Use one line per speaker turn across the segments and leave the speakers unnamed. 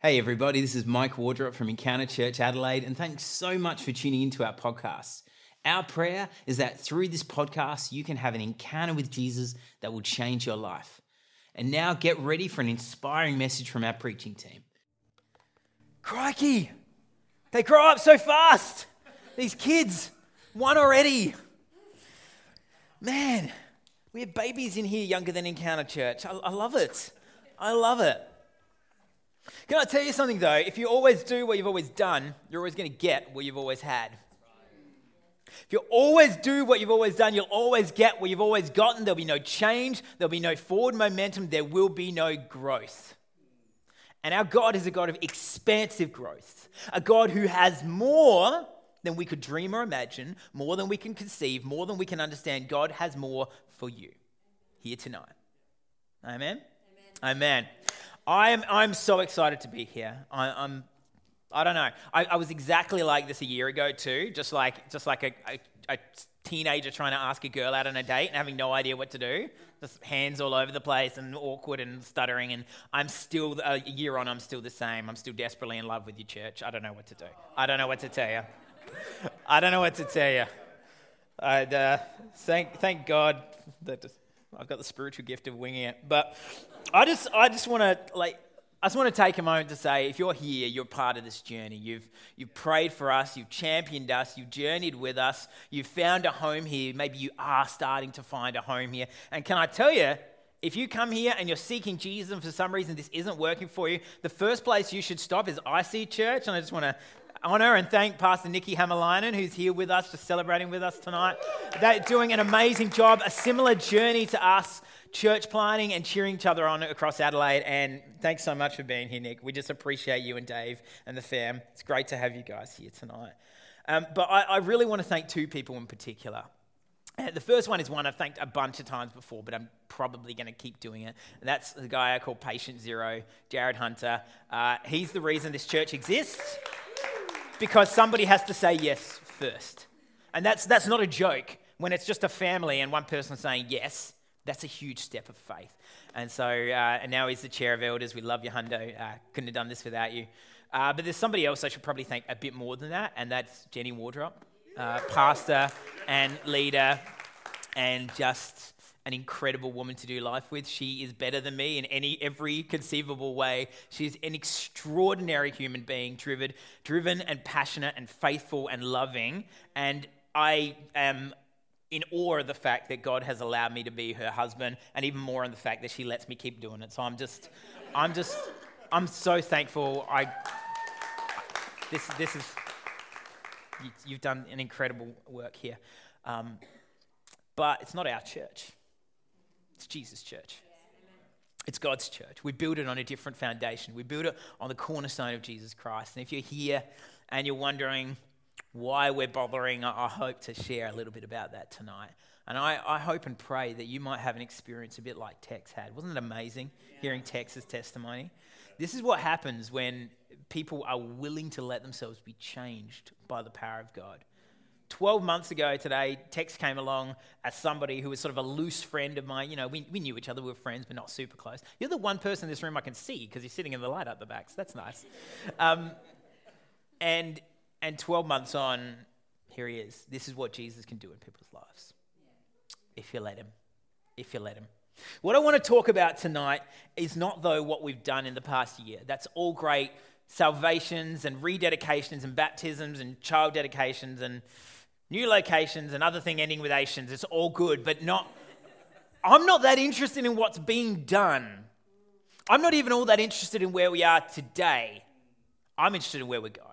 Hey, everybody, this is Mike Wardrop from Encounter Church Adelaide, and thanks so much for tuning into our podcast. Our prayer is that through this podcast, you can have an encounter with Jesus that will change your life. And now get ready for an inspiring message from our preaching team.
Crikey! They grow up so fast! These kids, one already. Man, we have babies in here younger than Encounter Church. I, I love it. I love it. Can I tell you something though? If you always do what you've always done, you're always going to get what you've always had. If you always do what you've always done, you'll always get what you've always gotten. There'll be no change, there'll be no forward momentum, there will be no growth. And our God is a God of expansive growth, a God who has more than we could dream or imagine, more than we can conceive, more than we can understand. God has more for you here tonight. Amen? Amen. Amen. I am, I'm so excited to be here. I, I'm, I don't know. I, I, was exactly like this a year ago too, just like, just like a, a, a, teenager trying to ask a girl out on a date and having no idea what to do. Just hands all over the place and awkward and stuttering. And I'm still, a year on, I'm still the same. I'm still desperately in love with your church. I don't know what to do. I don't know what to tell you. I don't know what to tell you. I'd, uh, thank, thank God that I've got the spiritual gift of winging it. But I just, I just want to like, I just want to take a moment to say, if you're here, you're part of this journey. You've, you've prayed for us, you've championed us, you've journeyed with us, you've found a home here. Maybe you are starting to find a home here. And can I tell you, if you come here and you're seeking Jesus and for some reason this isn't working for you, the first place you should stop is IC Church. And I just want to honor and thank Pastor Nikki Hammerlinen, who's here with us, just celebrating with us tonight. They're doing an amazing job, a similar journey to us, church planning and cheering each other on across Adelaide. And thanks so much for being here, Nick. We just appreciate you and Dave and the fam. It's great to have you guys here tonight. Um, but I, I really want to thank two people in particular. Uh, the first one is one I've thanked a bunch of times before, but I'm probably going to keep doing it. And that's the guy I call Patient Zero, Jared Hunter. Uh, he's the reason this church exists because somebody has to say yes first. And that's, that's not a joke. When it's just a family and one person saying yes, that's a huge step of faith. And so, uh, and now he's the chair of elders. We love you, Hundo. Uh, couldn't have done this without you. Uh, but there's somebody else I should probably thank a bit more than that, and that's Jenny Wardrop, uh, pastor and leader, and just an incredible woman to do life with. She is better than me in any every conceivable way. She's an extraordinary human being, driven, driven and passionate and faithful and loving. And I am in awe of the fact that God has allowed me to be her husband, and even more in the fact that she lets me keep doing it. So I'm just, I'm just, I'm so thankful. I, this, this is, you, have done an incredible work here. Um, but it's not our church. It's Jesus' church. It's God's church. We build it on a different foundation. We build it on the cornerstone of Jesus Christ. And if you're here and you're wondering why we're bothering, I hope to share a little bit about that tonight. And I, I hope and pray that you might have an experience a bit like Tex had. Wasn't it amazing hearing Tex's testimony? This is what happens when people are willing to let themselves be changed by the power of God. 12 months ago today, Tex came along as somebody who was sort of a loose friend of mine. You know, we, we knew each other, we were friends, but not super close. You're the one person in this room I can see because you're sitting in the light up the back, so that's nice. Um, and, and 12 months on, here he is. This is what Jesus can do in people's lives if you let him. If you let him. What I want to talk about tonight is not, though, what we've done in the past year. That's all great salvations and rededications and baptisms and child dedications and new locations and other thing ending with Asians. It's all good, but not. I'm not that interested in what's being done. I'm not even all that interested in where we are today. I'm interested in where we're going.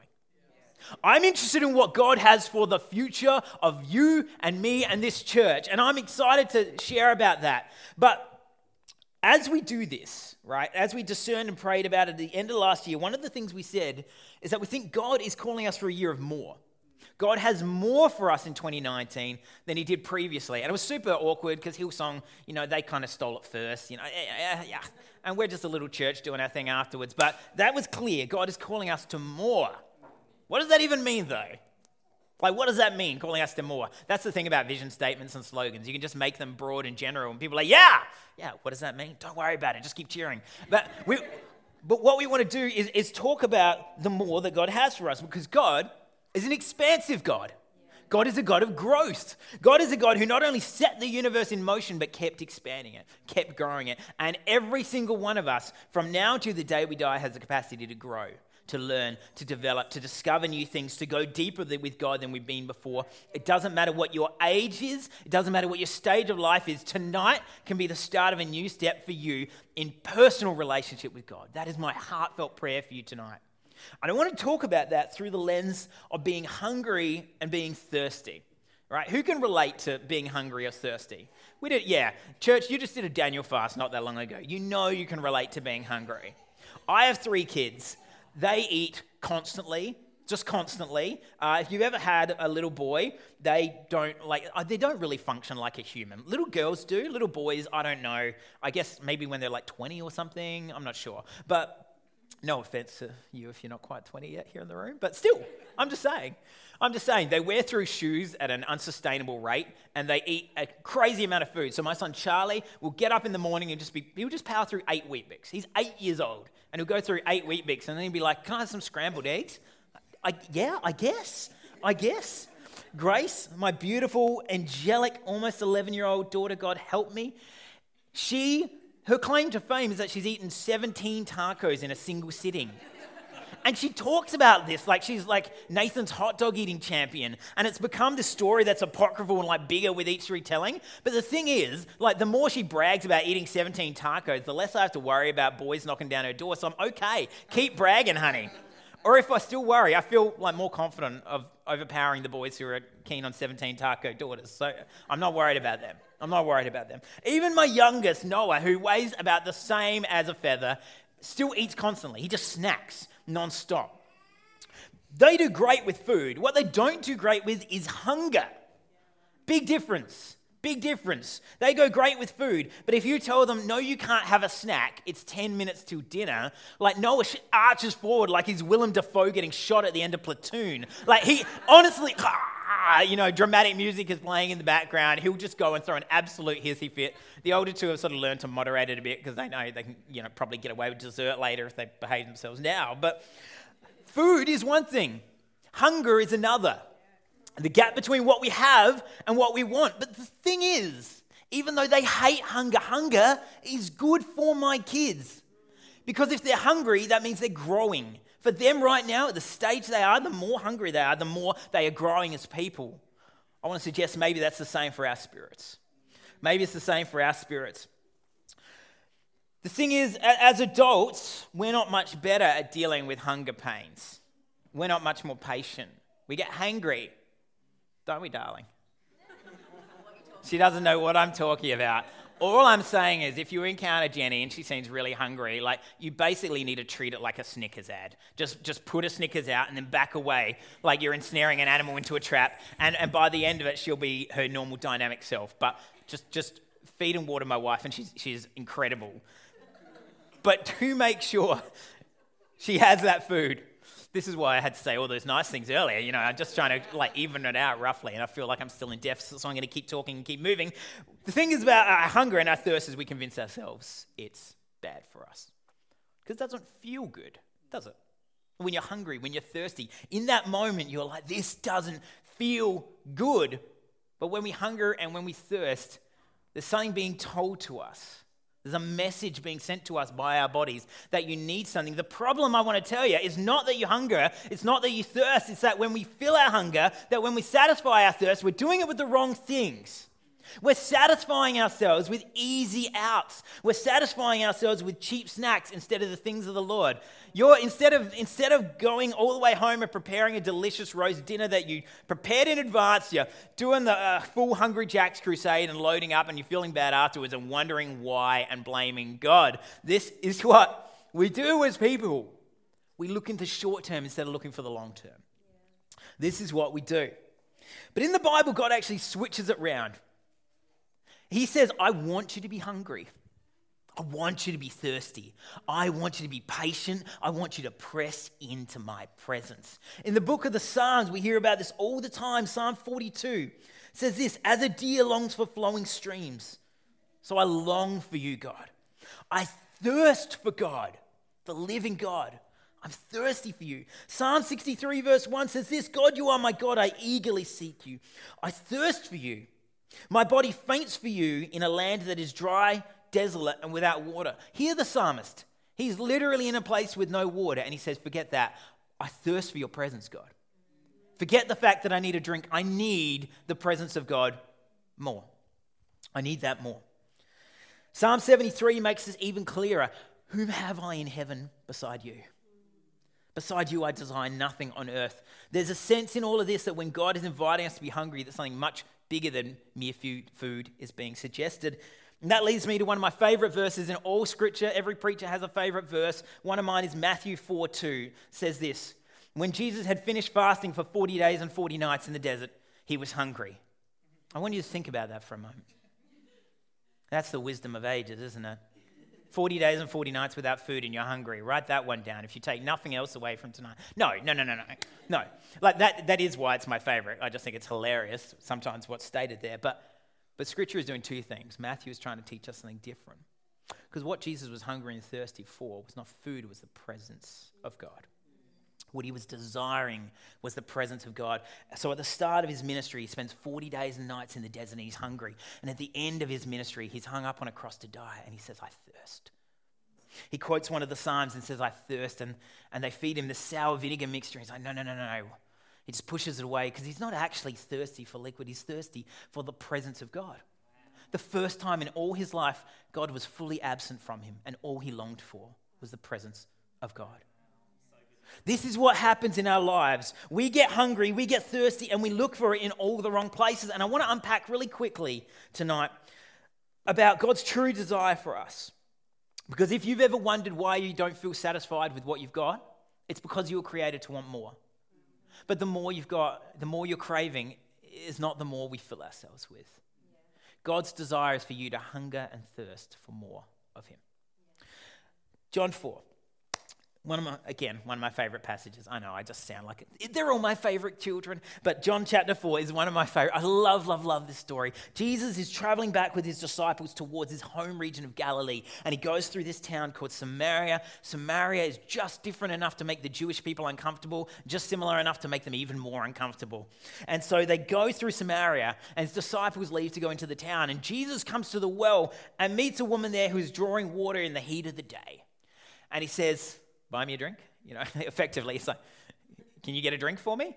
I'm interested in what God has for the future of you and me and this church. And I'm excited to share about that. But as we do this, right, as we discerned and prayed about it at the end of last year, one of the things we said is that we think God is calling us for a year of more. God has more for us in 2019 than he did previously. And it was super awkward because Hillsong, you know, they kind of stole it first, you know, yeah, yeah, and we're just a little church doing our thing afterwards. But that was clear. God is calling us to more. What does that even mean, though? Like, what does that mean, calling us to more? That's the thing about vision statements and slogans. You can just make them broad and general, and people are like, yeah, yeah, what does that mean? Don't worry about it, just keep cheering. But we, But what we want to do is, is talk about the more that God has for us because God is an expansive God. God is a God of growth. God is a God who not only set the universe in motion, but kept expanding it, kept growing it. And every single one of us, from now to the day we die, has the capacity to grow, to learn, to develop, to discover new things, to go deeper with God than we've been before. It doesn't matter what your age is, it doesn't matter what your stage of life is. Tonight can be the start of a new step for you in personal relationship with God. That is my heartfelt prayer for you tonight. And I want to talk about that through the lens of being hungry and being thirsty. Right? Who can relate to being hungry or thirsty? We did, yeah. Church, you just did a Daniel fast not that long ago. You know you can relate to being hungry. I have three kids. They eat constantly, just constantly. Uh, if you've ever had a little boy, they don't like uh, they don't really function like a human. Little girls do. Little boys, I don't know. I guess maybe when they're like 20 or something. I'm not sure. But no offense to you if you're not quite 20 yet here in the room, but still, I'm just saying. I'm just saying, they wear through shoes at an unsustainable rate and they eat a crazy amount of food. So, my son Charlie will get up in the morning and just be, he'll just power through eight Weet-Bix. He's eight years old and he'll go through eight Weet-Bix and then he'll be like, Can I have some scrambled eggs? I, yeah, I guess. I guess. Grace, my beautiful, angelic, almost 11 year old daughter, God help me, she her claim to fame is that she's eaten 17 tacos in a single sitting. And she talks about this like she's like Nathan's hot dog eating champion. And it's become this story that's apocryphal and like bigger with each retelling. But the thing is, like the more she brags about eating 17 tacos, the less I have to worry about boys knocking down her door. So I'm okay. Keep bragging, honey. Or if I still worry, I feel like more confident of overpowering the boys who are keen on 17 taco daughters. So I'm not worried about them. I'm not worried about them. Even my youngest, Noah, who weighs about the same as a feather, still eats constantly. He just snacks nonstop. They do great with food. What they don't do great with is hunger. Big difference. Big difference. They go great with food, but if you tell them, no, you can't have a snack, it's 10 minutes till dinner, like Noah arches forward like he's Willem Dafoe getting shot at the end of Platoon. Like he, honestly, ah, Ah, you know, dramatic music is playing in the background. He'll just go and throw an absolute hissy fit. The older two have sort of learned to moderate it a bit because they know they can, you know, probably get away with dessert later if they behave themselves now. But food is one thing, hunger is another the gap between what we have and what we want. But the thing is, even though they hate hunger, hunger is good for my kids. Because if they're hungry, that means they're growing. For them right now, at the stage they are, the more hungry they are, the more they are growing as people. I want to suggest maybe that's the same for our spirits. Maybe it's the same for our spirits. The thing is, as adults, we're not much better at dealing with hunger pains. We're not much more patient. We get hangry. Don't we, darling? she doesn't know what I'm talking about. All I'm saying is, if you encounter Jenny and she seems really hungry, like you basically need to treat it like a Snickers ad. Just, just put a Snickers out and then back away, like you're ensnaring an animal into a trap. And, and by the end of it, she'll be her normal dynamic self. But just, just feed and water my wife, and she's, she's incredible. But to make sure she has that food, this is why I had to say all those nice things earlier. You know, I'm just trying to like even it out roughly, and I feel like I'm still in deficit, so I'm going to keep talking and keep moving. The thing is about our hunger and our thirst is we convince ourselves it's bad for us because it doesn't feel good, does it? When you're hungry, when you're thirsty, in that moment you're like, this doesn't feel good. But when we hunger and when we thirst, there's something being told to us there's a message being sent to us by our bodies that you need something. The problem I want to tell you is not that you hunger, it's not that you thirst, it's that when we fill our hunger, that when we satisfy our thirst, we're doing it with the wrong things. We're satisfying ourselves with easy outs. We're satisfying ourselves with cheap snacks instead of the things of the Lord. You're instead of instead of going all the way home and preparing a delicious roast dinner that you prepared in advance, you're doing the uh, full Hungry Jack's crusade and loading up, and you're feeling bad afterwards and wondering why and blaming God. This is what we do as people. We look into short term instead of looking for the long term. This is what we do. But in the Bible, God actually switches it around. He says, I want you to be hungry. I want you to be thirsty. I want you to be patient. I want you to press into my presence. In the book of the Psalms, we hear about this all the time. Psalm 42 says this As a deer longs for flowing streams, so I long for you, God. I thirst for God. the living God. I'm thirsty for you. Psalm 63, verse 1 says this God, you are my God. I eagerly seek you. I thirst for you. My body faints for you in a land that is dry, desolate, and without water. Hear the psalmist. He's literally in a place with no water, and he says, Forget that. I thirst for your presence, God. Forget the fact that I need a drink. I need the presence of God more. I need that more. Psalm 73 makes this even clearer. Whom have I in heaven beside you? Beside you, I desire nothing on earth. There's a sense in all of this that when God is inviting us to be hungry, that something much bigger than mere food is being suggested. And that leads me to one of my favorite verses in all scripture. Every preacher has a favorite verse. One of mine is Matthew 4 2. says this When Jesus had finished fasting for 40 days and 40 nights in the desert, he was hungry. I want you to think about that for a moment. That's the wisdom of ages, isn't it? 40 days and 40 nights without food and you're hungry. Write that one down if you take nothing else away from tonight. No, no, no, no, no. No. Like that, that is why it's my favorite. I just think it's hilarious sometimes what's stated there. But, but scripture is doing two things. Matthew is trying to teach us something different. Because what Jesus was hungry and thirsty for was not food, it was the presence of God. What he was desiring was the presence of God. So at the start of his ministry, he spends 40 days and nights in the desert and he's hungry. And at the end of his ministry, he's hung up on a cross to die and he says, I thirst. He quotes one of the Psalms and says, I thirst. And, and they feed him the sour vinegar mixture. He's like, no, no, no, no. He just pushes it away because he's not actually thirsty for liquid, he's thirsty for the presence of God. The first time in all his life, God was fully absent from him, and all he longed for was the presence of God. This is what happens in our lives. We get hungry, we get thirsty, and we look for it in all the wrong places. And I want to unpack really quickly tonight about God's true desire for us. Because if you've ever wondered why you don't feel satisfied with what you've got, it's because you were created to want more. But the more you've got, the more you're craving is not the more we fill ourselves with. God's desire is for you to hunger and thirst for more of Him. John 4. One of my, again, one of my favorite passages. I know I just sound like it. They're all my favorite children, but John chapter 4 is one of my favorite. I love, love, love this story. Jesus is traveling back with his disciples towards his home region of Galilee, and he goes through this town called Samaria. Samaria is just different enough to make the Jewish people uncomfortable, just similar enough to make them even more uncomfortable. And so they go through Samaria, and his disciples leave to go into the town, and Jesus comes to the well and meets a woman there who's drawing water in the heat of the day. And he says, buy me a drink? You know, effectively, it's like, can you get a drink for me?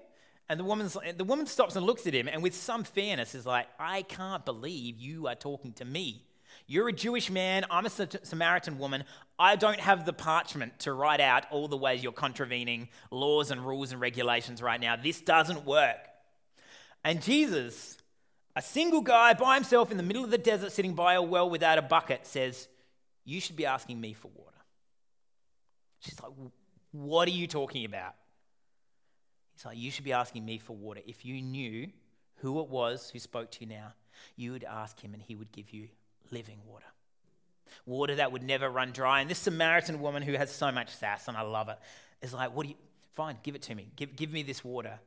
And the, woman's, the woman stops and looks at him, and with some fairness is like, I can't believe you are talking to me. You're a Jewish man, I'm a Samaritan woman. I don't have the parchment to write out all the ways you're contravening laws and rules and regulations right now. This doesn't work. And Jesus, a single guy by himself in the middle of the desert, sitting by a well without a bucket, says, You should be asking me for water. She's like, What are you talking about? He's like, You should be asking me for water. If you knew who it was who spoke to you now, you would ask him and he would give you living water. Water that would never run dry. And this Samaritan woman who has so much sass, and I love it, is like, What do you, fine, give it to me. Give, give me this water.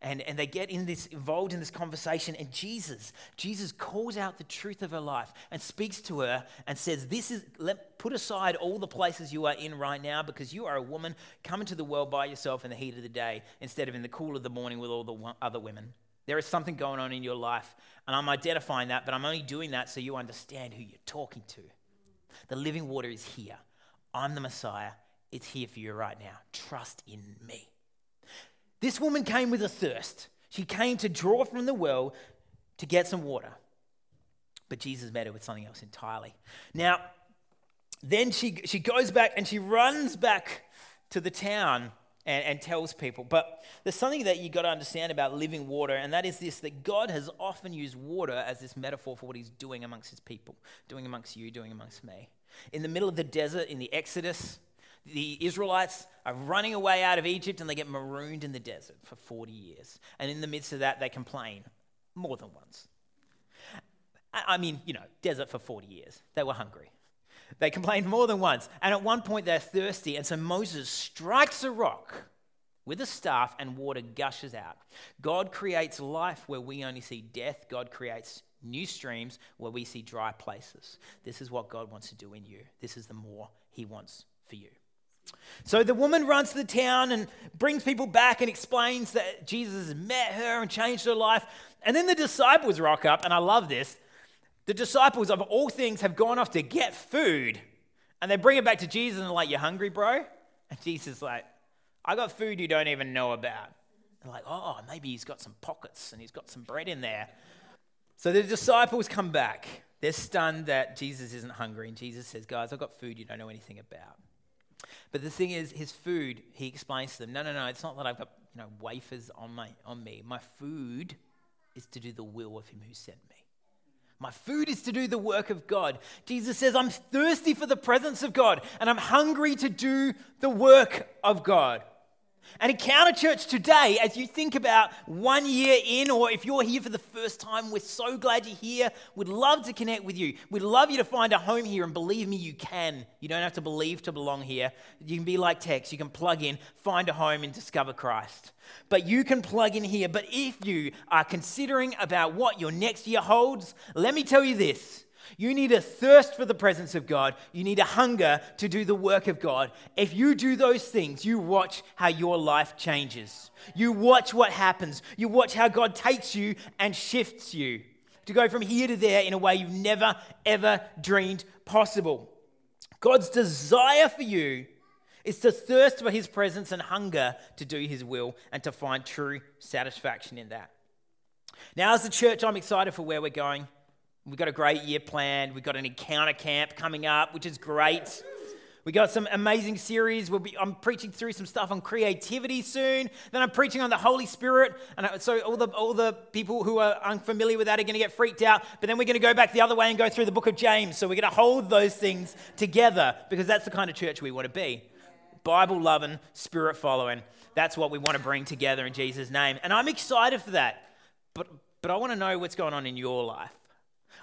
And, and they get in this involved in this conversation and jesus jesus calls out the truth of her life and speaks to her and says this is let put aside all the places you are in right now because you are a woman coming to the world by yourself in the heat of the day instead of in the cool of the morning with all the other women. There is something going on in your life and i'm identifying that but i'm only doing that so you understand who you're talking to. The living water is here. I'm the messiah. It's here for you right now. Trust in me this woman came with a thirst. She came to draw from the well to get some water. But Jesus met her with something else entirely. Now, then she, she goes back and she runs back to the town and, and tells people. But there's something that you've got to understand about living water, and that is this that God has often used water as this metaphor for what he's doing amongst his people, doing amongst you, doing amongst me. In the middle of the desert, in the Exodus, the Israelites are running away out of Egypt and they get marooned in the desert for 40 years. And in the midst of that, they complain more than once. I mean, you know, desert for 40 years. They were hungry. They complained more than once. And at one point, they're thirsty. And so Moses strikes a rock with a staff and water gushes out. God creates life where we only see death. God creates new streams where we see dry places. This is what God wants to do in you. This is the more He wants for you. So the woman runs to the town and brings people back and explains that Jesus has met her and changed her life. And then the disciples rock up, and I love this. The disciples, of all things, have gone off to get food. And they bring it back to Jesus and they're like, you're hungry, bro? And Jesus is like, I got food you don't even know about. And like, oh, maybe he's got some pockets and he's got some bread in there. So the disciples come back. They're stunned that Jesus isn't hungry. And Jesus says, Guys, I've got food you don't know anything about. But the thing is, his food, he explains to them, no, no, no, it's not that I've got you know, wafers on, my, on me. My food is to do the will of him who sent me. My food is to do the work of God. Jesus says, I'm thirsty for the presence of God and I'm hungry to do the work of God. And Encounter Church today, as you think about one year in, or if you're here for the first time, we're so glad you're here. We'd love to connect with you. We'd love you to find a home here, and believe me, you can. You don't have to believe to belong here. You can be like Tex, you can plug in, find a home, and discover Christ. But you can plug in here. But if you are considering about what your next year holds, let me tell you this you need a thirst for the presence of God. You need a hunger to do the work of God. If you do those things, you watch how your life changes. You watch what happens. You watch how God takes you and shifts you to go from here to there in a way you've never, ever dreamed possible. God's desire for you is to thirst for his presence and hunger to do his will and to find true satisfaction in that. Now, as a church, I'm excited for where we're going. We've got a great year planned. We've got an encounter camp coming up, which is great. We got some amazing series. We'll be, I'm preaching through some stuff on creativity soon. Then I'm preaching on the Holy Spirit. And uh, so all the, all the people who are unfamiliar with that are going to get freaked out. But then we're going to go back the other way and go through the book of James. So we're going to hold those things together because that's the kind of church we want to be. Bible loving, spirit following. That's what we want to bring together in Jesus' name. And I'm excited for that. But, but I want to know what's going on in your life.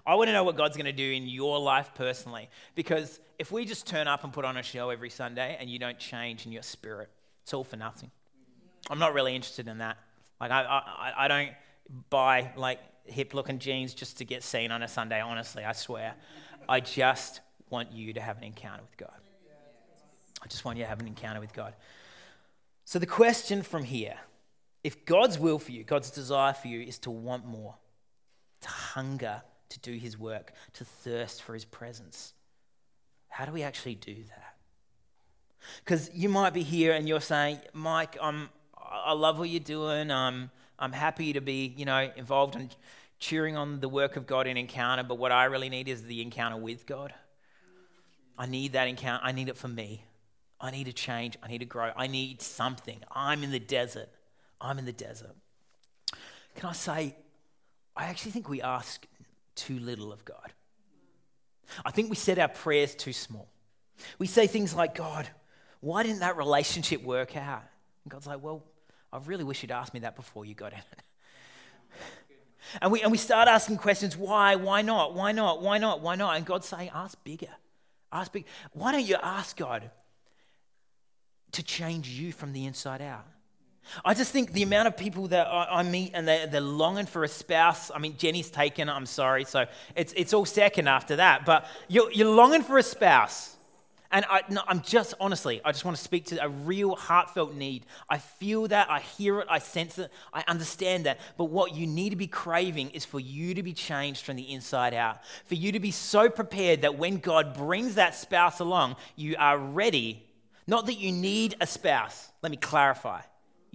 I want to know what God's going to do in your life personally. Because if we just turn up and put on a show every Sunday and you don't change in your spirit, it's all for nothing. I'm not really interested in that. Like, I, I, I don't buy like hip looking jeans just to get seen on a Sunday, honestly, I swear. I just want you to have an encounter with God. I just want you to have an encounter with God. So, the question from here if God's will for you, God's desire for you is to want more, to hunger to do his work, to thirst for his presence. How do we actually do that? Because you might be here and you're saying, Mike, I'm, I love what you're doing. I'm, I'm happy to be, you know, involved in cheering on the work of God in encounter, but what I really need is the encounter with God. I need that encounter. I need it for me. I need to change. I need to grow. I need something. I'm in the desert. I'm in the desert. Can I say, I actually think we ask too little of God. I think we set our prayers too small. We say things like, God, why didn't that relationship work out? And God's like, well, I really wish you'd asked me that before you got in it. And we, and we start asking questions why, why not, why not, why not, why not? And God's saying, ask bigger. Ask big. Why don't you ask God to change you from the inside out? I just think the amount of people that I, meet and they're, they're, longing for a spouse. I mean, Jenny's taken, I'm sorry, so it's, it's all second after that. But you're, you're longing for a spouse. And I, no, I'm just, honestly, I just want to speak to a real heartfelt need. I feel that, I hear it, I sense it, I understand that. But what you need to be craving is for you to be changed from the inside out. For you to be so prepared that when God brings that spouse along, you are ready. Not that you need a spouse, let me clarify.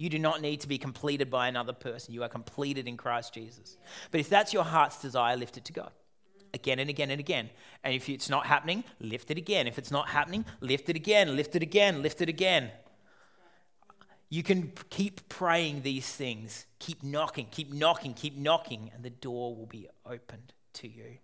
You do not need to be completed by another person. You are completed in Christ Jesus. But if that's your heart's desire, lift it to God again and again and again. And if it's not happening, lift it again. If it's not happening, lift it again, lift it again, lift it again. You can keep praying these things, keep knocking, keep knocking, keep knocking, and the door will be opened to you.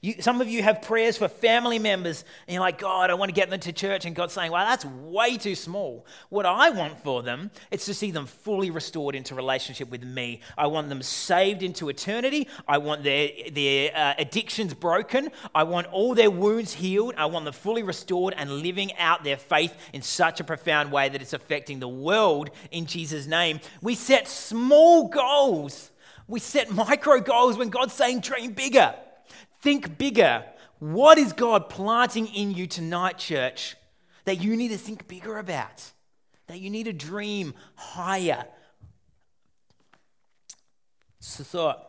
You, some of you have prayers for family members, and you're like, God, I want to get them to church. And God's saying, Well, that's way too small. What I want for them is to see them fully restored into relationship with me. I want them saved into eternity. I want their, their uh, addictions broken. I want all their wounds healed. I want them fully restored and living out their faith in such a profound way that it's affecting the world in Jesus' name. We set small goals, we set micro goals when God's saying, Dream bigger. Think bigger. What is God planting in you tonight, church, that you need to think bigger about, that you need to dream higher. So, thought.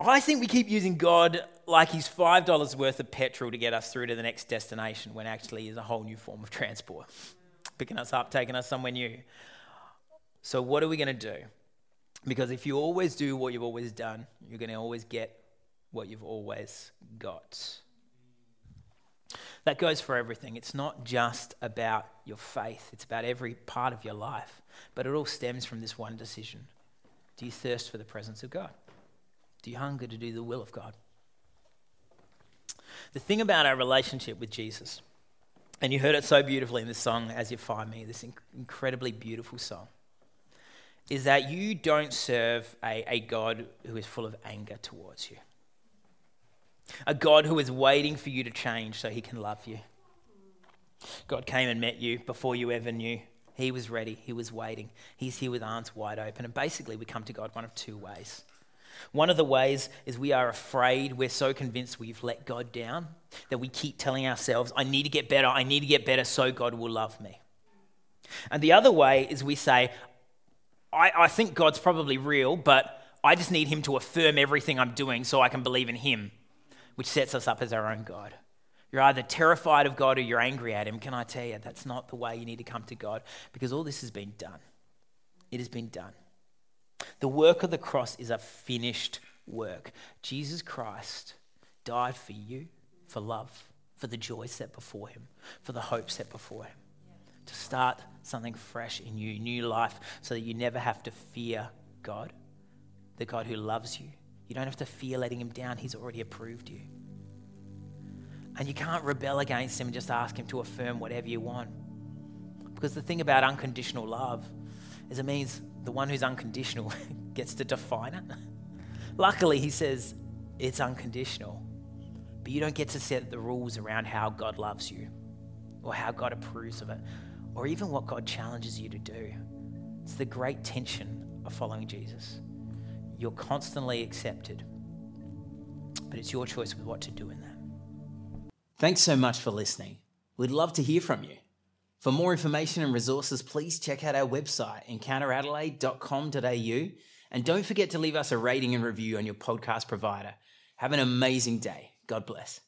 I think we keep using God like he's $5 worth of petrol to get us through to the next destination when actually is a whole new form of transport, picking us up, taking us somewhere new. So, what are we going to do? Because if you always do what you've always done, you're going to always get what you've always got. That goes for everything. It's not just about your faith, it's about every part of your life. But it all stems from this one decision Do you thirst for the presence of God? Do you hunger to do the will of God? The thing about our relationship with Jesus, and you heard it so beautifully in this song, As You Find Me, this incredibly beautiful song, is that you don't serve a, a God who is full of anger towards you, a God who is waiting for you to change so he can love you. God came and met you before you ever knew. He was ready, He was waiting. He's here with arms wide open. And basically, we come to God one of two ways. One of the ways is we are afraid, we're so convinced we've let God down that we keep telling ourselves, I need to get better, I need to get better so God will love me. And the other way is we say, I, I think God's probably real, but I just need Him to affirm everything I'm doing so I can believe in Him, which sets us up as our own God. You're either terrified of God or you're angry at Him. Can I tell you, that's not the way you need to come to God because all this has been done. It has been done. The work of the cross is a finished work. Jesus Christ died for you, for love, for the joy set before him, for the hope set before him. To start something fresh in you, new life, so that you never have to fear God, the God who loves you. You don't have to fear letting him down, he's already approved you. And you can't rebel against him and just ask him to affirm whatever you want. Because the thing about unconditional love is it means the one who's unconditional gets to define it. Luckily, he says it's unconditional, but you don't get to set the rules around how God loves you or how God approves of it or even what God challenges you to do. It's the great tension of following Jesus. You're constantly accepted, but it's your choice with what to do in that.
Thanks so much for listening. We'd love to hear from you. For more information and resources, please check out our website, encounteradelaide.com.au, and don't forget to leave us a rating and review on your podcast provider. Have an amazing day. God bless.